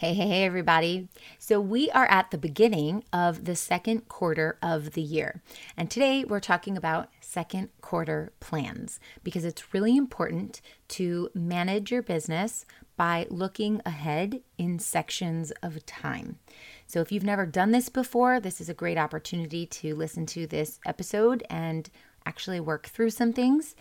Hey, hey, hey, everybody. So, we are at the beginning of the second quarter of the year. And today we're talking about second quarter plans because it's really important to manage your business by looking ahead in sections of time. So, if you've never done this before, this is a great opportunity to listen to this episode and actually work through some things.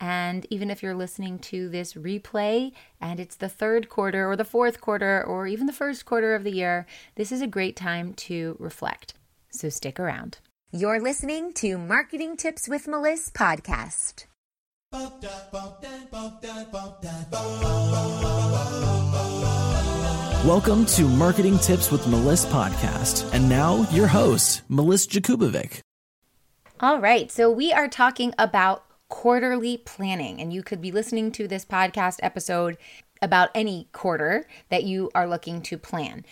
And even if you're listening to this replay and it's the third quarter or the fourth quarter or even the first quarter of the year, this is a great time to reflect. So stick around. You're listening to Marketing Tips with Melissa podcast. Welcome to Marketing Tips with Melissa podcast. And now your host, Melissa Jakubovic. All right, so we are talking about quarterly planning. And you could be listening to this podcast episode about any quarter that you are looking to plan.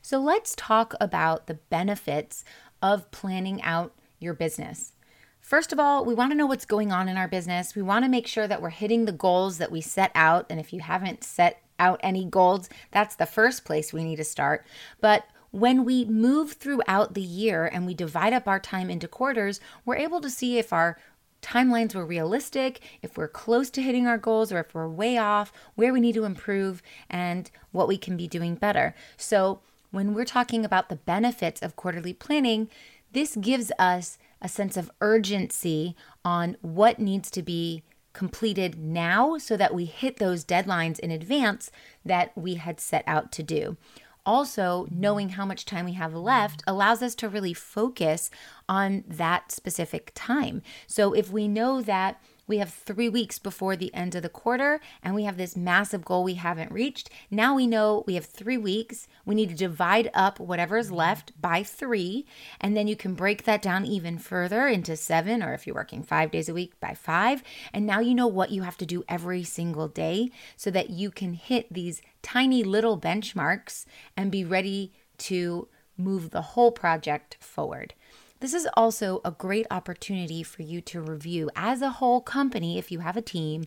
So let's talk about the benefits of planning out your business. First of all, we want to know what's going on in our business. We want to make sure that we're hitting the goals that we set out. And if you haven't set out any goals, that's the first place we need to start. But when we move throughout the year and we divide up our time into quarters, we're able to see if our timelines were realistic, if we're close to hitting our goals or if we're way off, where we need to improve, and what we can be doing better. So, when we're talking about the benefits of quarterly planning, this gives us a sense of urgency on what needs to be completed now so that we hit those deadlines in advance that we had set out to do. Also, knowing how much time we have left allows us to really focus on that specific time. So, if we know that we have three weeks before the end of the quarter, and we have this massive goal we haven't reached. Now we know we have three weeks. We need to divide up whatever is left by three, and then you can break that down even further into seven, or if you're working five days a week, by five. And now you know what you have to do every single day so that you can hit these tiny little benchmarks and be ready to move the whole project forward. This is also a great opportunity for you to review as a whole company, if you have a team,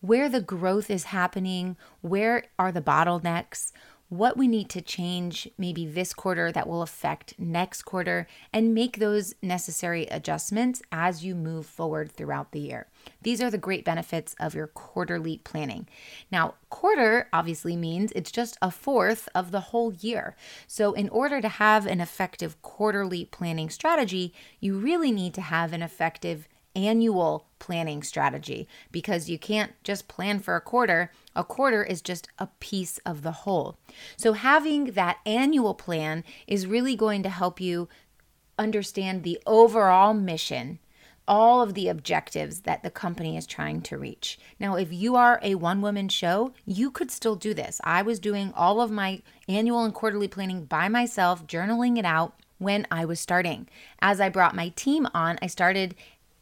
where the growth is happening, where are the bottlenecks, what we need to change maybe this quarter that will affect next quarter, and make those necessary adjustments as you move forward throughout the year. These are the great benefits of your quarterly planning. Now, quarter obviously means it's just a fourth of the whole year. So, in order to have an effective quarterly planning strategy, you really need to have an effective annual planning strategy because you can't just plan for a quarter. A quarter is just a piece of the whole. So, having that annual plan is really going to help you understand the overall mission all of the objectives that the company is trying to reach. Now, if you are a one woman show, you could still do this. I was doing all of my annual and quarterly planning by myself, journaling it out when I was starting. As I brought my team on, I started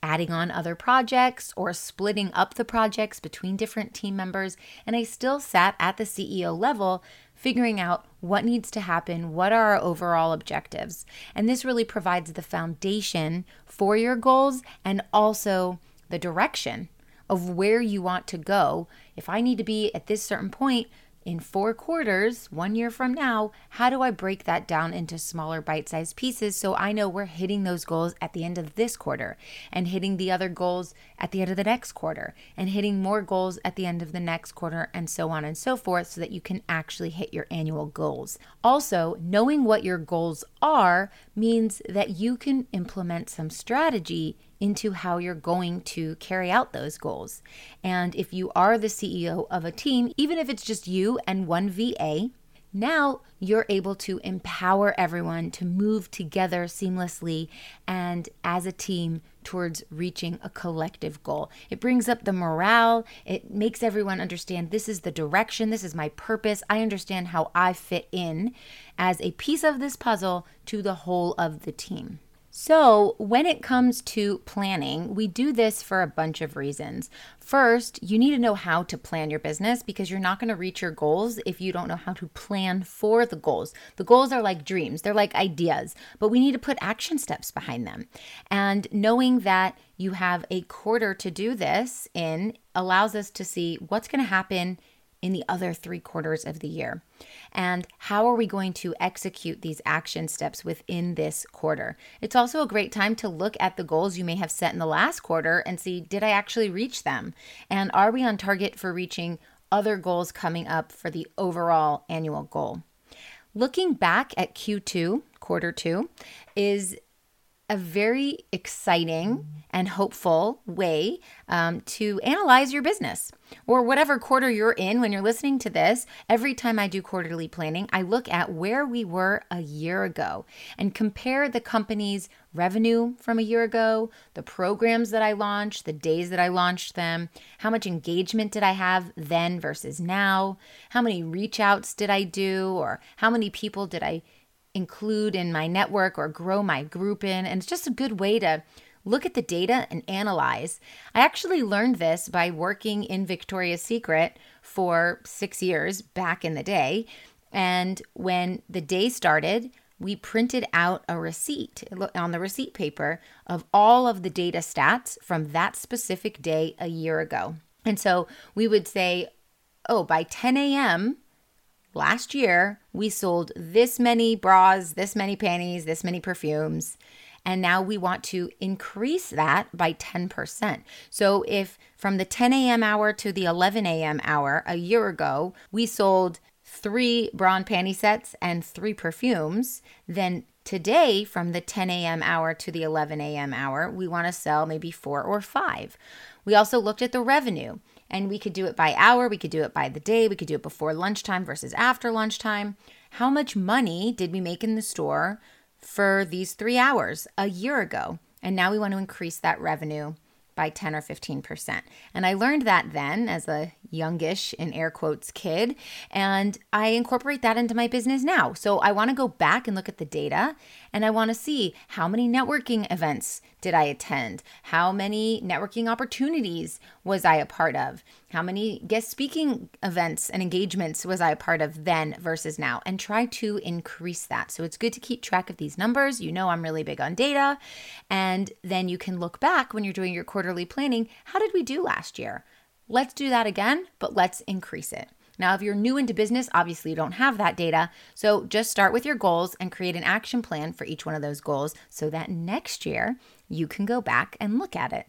adding on other projects or splitting up the projects between different team members. And I still sat at the CEO level figuring out what needs to happen, what are our overall objectives. And this really provides the foundation for your goals and also the direction of where you want to go. If I need to be at this certain point, in four quarters, one year from now, how do I break that down into smaller bite sized pieces so I know we're hitting those goals at the end of this quarter and hitting the other goals at the end of the next quarter and hitting more goals at the end of the next quarter and so on and so forth so that you can actually hit your annual goals. Also, knowing what your goals are means that you can implement some strategy into how you're going to carry out those goals. And if you are the CEO of a team, even if it's just you and one VA, now you're able to empower everyone to move together seamlessly and as a team towards reaching a collective goal. It brings up the morale, it makes everyone understand this is the direction, this is my purpose. I understand how I fit in as a piece of this puzzle to the whole of the team. So, when it comes to planning, we do this for a bunch of reasons. First, you need to know how to plan your business because you're not going to reach your goals if you don't know how to plan for the goals. The goals are like dreams, they're like ideas, but we need to put action steps behind them. And knowing that you have a quarter to do this in allows us to see what's going to happen in the other three quarters of the year? And how are we going to execute these action steps within this quarter? It's also a great time to look at the goals you may have set in the last quarter and see did I actually reach them? And are we on target for reaching other goals coming up for the overall annual goal? Looking back at Q2, quarter two, is a very exciting and hopeful way um, to analyze your business or whatever quarter you're in when you're listening to this. Every time I do quarterly planning, I look at where we were a year ago and compare the company's revenue from a year ago, the programs that I launched, the days that I launched them, how much engagement did I have then versus now, how many reach outs did I do, or how many people did I include in my network or grow my group in. And it's just a good way to look at the data and analyze. I actually learned this by working in Victoria's Secret for six years back in the day. And when the day started, we printed out a receipt on the receipt paper of all of the data stats from that specific day a year ago. And so we would say, oh, by 10 a.m., last year we sold this many bras, this many panties, this many perfumes. And now we want to increase that by 10%. So if from the 10 a.m. hour to the 11 a.m. hour a year ago, we sold three bra and panty sets and three perfumes, then today from the 10 a.m. hour to the 11 a.m. hour, we want to sell maybe four or five. We also looked at the revenue. And we could do it by hour, we could do it by the day, we could do it before lunchtime versus after lunchtime. How much money did we make in the store for these three hours a year ago? And now we want to increase that revenue by 10 or 15%. And I learned that then as a youngish, in air quotes, kid, and I incorporate that into my business now. So I want to go back and look at the data and I want to see how many networking events did I attend? How many networking opportunities was I a part of? How many guest speaking events and engagements was I a part of then versus now? And try to increase that. So it's good to keep track of these numbers. You know, I'm really big on data. And then you can look back when you're doing your quarterly planning. How did we do last year? Let's do that again, but let's increase it. Now, if you're new into business, obviously you don't have that data. So just start with your goals and create an action plan for each one of those goals so that next year you can go back and look at it.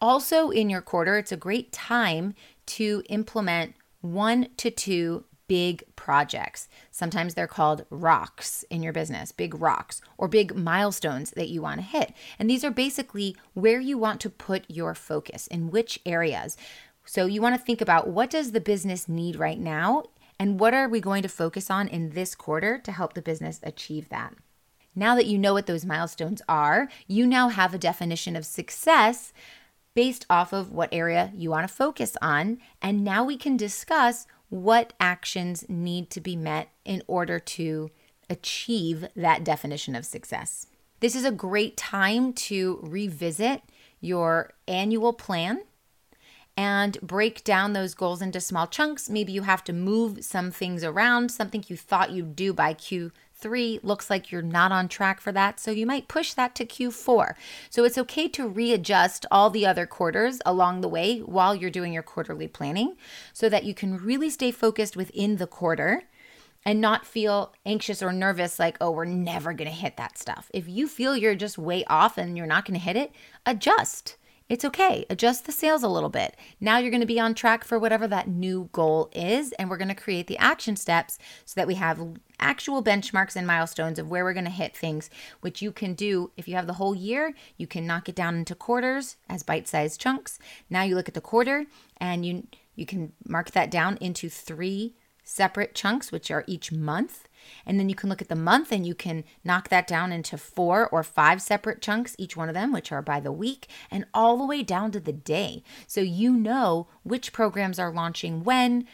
Also, in your quarter, it's a great time to implement one to two big projects. Sometimes they're called rocks in your business, big rocks, or big milestones that you want to hit. And these are basically where you want to put your focus, in which areas. So you want to think about what does the business need right now and what are we going to focus on in this quarter to help the business achieve that. Now that you know what those milestones are, you now have a definition of success based off of what area you want to focus on. And now we can discuss what actions need to be met in order to achieve that definition of success. This is a great time to revisit your annual plan and break down those goals into small chunks. Maybe you have to move some things around. Something you thought you'd do by Q3 looks like you're not on track for that. So you might push that to Q4. So it's okay to readjust all the other quarters along the way while you're doing your quarterly planning so that you can really stay focused within the quarter and not feel anxious or nervous like, oh, we're never going to hit that stuff. If you feel you're just way off and you're not going to hit it, adjust. It's okay. Adjust the sales a little bit. Now you're going to be on track for whatever that new goal is. And we're going to create the action steps so that we have actual benchmarks and milestones of where we're going to hit things, which you can do if you have the whole year. You can knock it down into quarters as bite sized chunks. Now you look at the quarter and you, you can mark that down into three separate chunks, which are each month. And then you can look at the month and you can knock that down into four or five separate chunks, each one of them, which are by the week, and all the way down to the day. So you know which programs are launching when,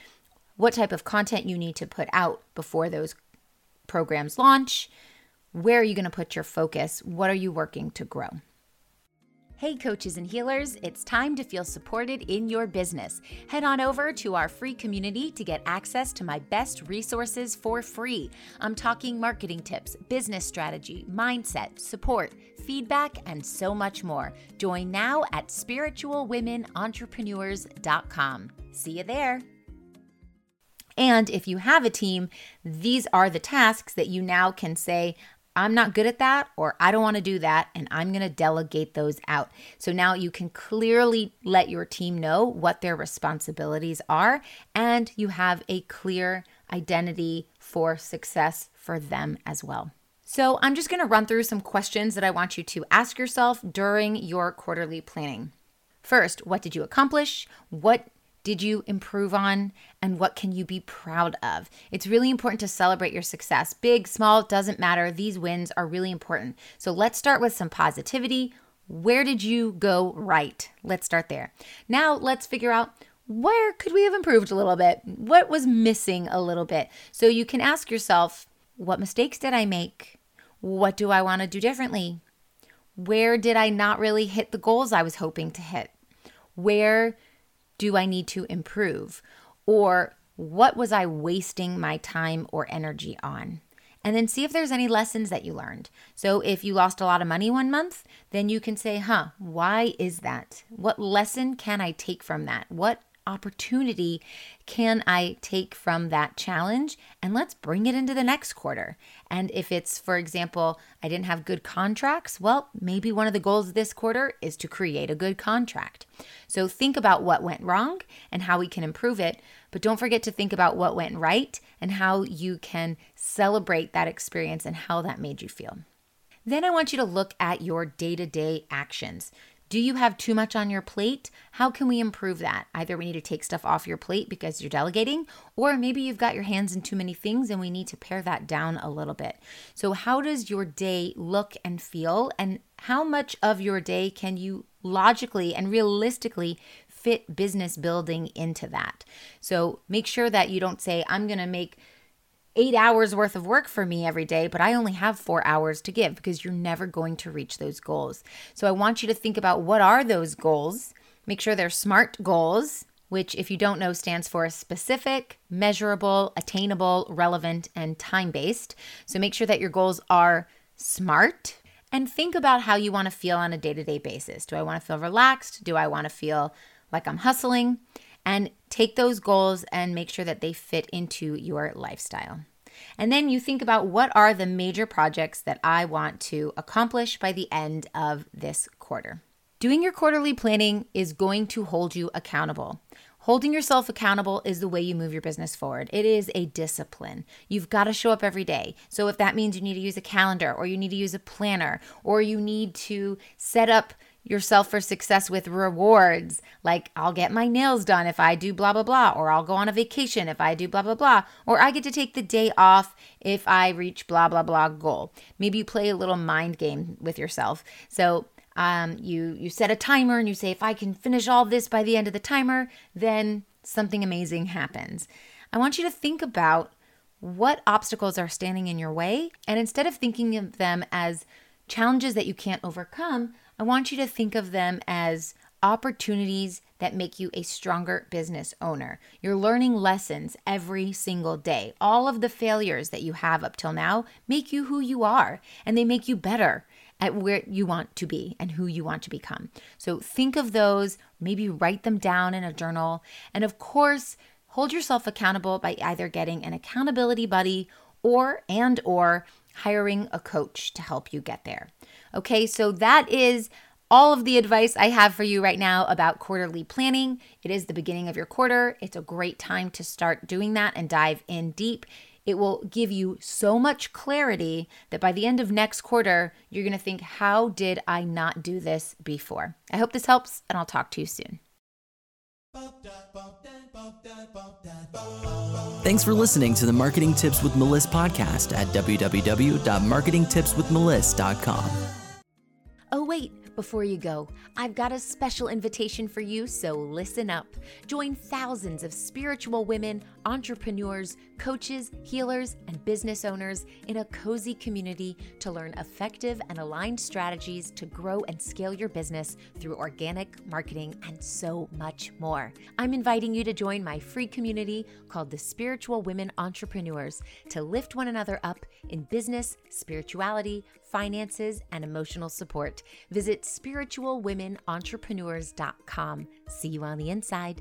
what type of content you need to put out before those programs launch. Where are you going to put your focus? What are you working to grow? Hey, coaches and healers, it's time to feel supported in your business. Head on over to our free community to get access to my best resources for free. I'm talking marketing tips, business strategy, mindset, support, feedback, and so much more. Join now at spiritualwomenentrepreneurs.com. See you there. And if you have a team, these are the tasks that you now can say, I'm not good at that, or I don't want to do that, and I'm going to delegate those out. So now you can clearly let your team know what their responsibilities are, and you have a clear identity for success for them as well. So, I'm just going to run through some questions that I want you to ask yourself during your quarterly planning. First, what did you accomplish? What did you improve on? And what can you be proud of? It's really important to celebrate your success. Big, small, doesn't matter. These wins are really important. So let's start with some positivity. Where did you go right? Let's start there. Now let's figure out where could we have improved a little bit? What was missing a little bit? So you can ask yourself, what mistakes did I make? What do I want to do differently? Where did I not really hit the goals I was hoping to hit? Where do I need to improve? Or what was I wasting my time or energy on? And then see if there's any lessons that you learned. So if you lost a lot of money one month, then you can say, huh, why is that? What lesson can I take from that? What opportunity can I take from that challenge? And let's bring it into the next quarter. And if it's, for example, I didn't have good contracts, well, maybe one of the goals this quarter is to create a good contract. So think about what went wrong and how we can improve it. But don't forget to think about what went right and how you can celebrate that experience and how that made you feel. Then I want you to look at your day to day actions. Do you have too much on your plate? How can we improve that? Either we need to take stuff off your plate because you're delegating, or maybe you've got your hands in too many things and we need to pare that down a little bit. So, how does your day look and feel? And how much of your day can you logically and realistically fit business building into that? So, make sure that you don't say, I'm going to make eight hours worth of work for me every day, but I only have four hours to give because you're never going to reach those goals. So I want you to think about what are those goals. Make sure they're SMART goals, which, if you don't know, stands for specific, measurable, attainable, relevant, and time based. So make sure that your goals are SMART. And think about how you want to feel on a day to day basis. Do I want to feel relaxed? Do I want to feel like I'm hustling? And take those goals and make sure that they fit into your lifestyle. And then you think about what are the major projects that I want to accomplish by the end of this quarter. Doing your quarterly planning is going to hold you accountable. Holding yourself accountable is the way you move your business forward. It is a discipline. You've got to show up every day. So, if that means you need to use a calendar or you need to use a planner or you need to set up yourself for success with rewards like I'll get my nails done if I do blah blah blah or I'll go on a vacation if I do blah blah blah or I get to take the day off if I reach blah blah blah goal. Maybe you play a little mind game with yourself. So um, you you set a timer and you say if I can finish all this by the end of the timer, then something amazing happens. I want you to think about what obstacles are standing in your way and instead of thinking of them as challenges that you can't overcome, I want you to think of them as opportunities that make you a stronger business owner. You're learning lessons every single day. All of the failures that you have up till now make you who you are, and they make you better at where you want to be and who you want to become. So think of those, maybe write them down in a journal, and of course, hold yourself accountable by either getting an accountability buddy or and or hiring a coach to help you get there. Okay, so that is all of the advice I have for you right now about quarterly planning. It is the beginning of your quarter. It's a great time to start doing that and dive in deep. It will give you so much clarity that by the end of next quarter, you're to think, how did I not do this before? I hope this helps, and I'll talk to you soon. Thanks for listening to the Marketing Tips with Melissa podcast at www.marketingtipswithmelissa.com. Before you go, I've got a special invitation for you, so listen up. Join thousands of spiritual women, entrepreneurs, coaches, healers, and business owners in a cozy community to learn effective and aligned strategies to grow and scale your business through organic marketing and so much more. I'm inviting you to join my free community called the Spiritual Women Entrepreneurs to lift one another up in business, spirituality, finances, and emotional support. Visit spiritualwomenentrepreneurs.com. See you on the inside.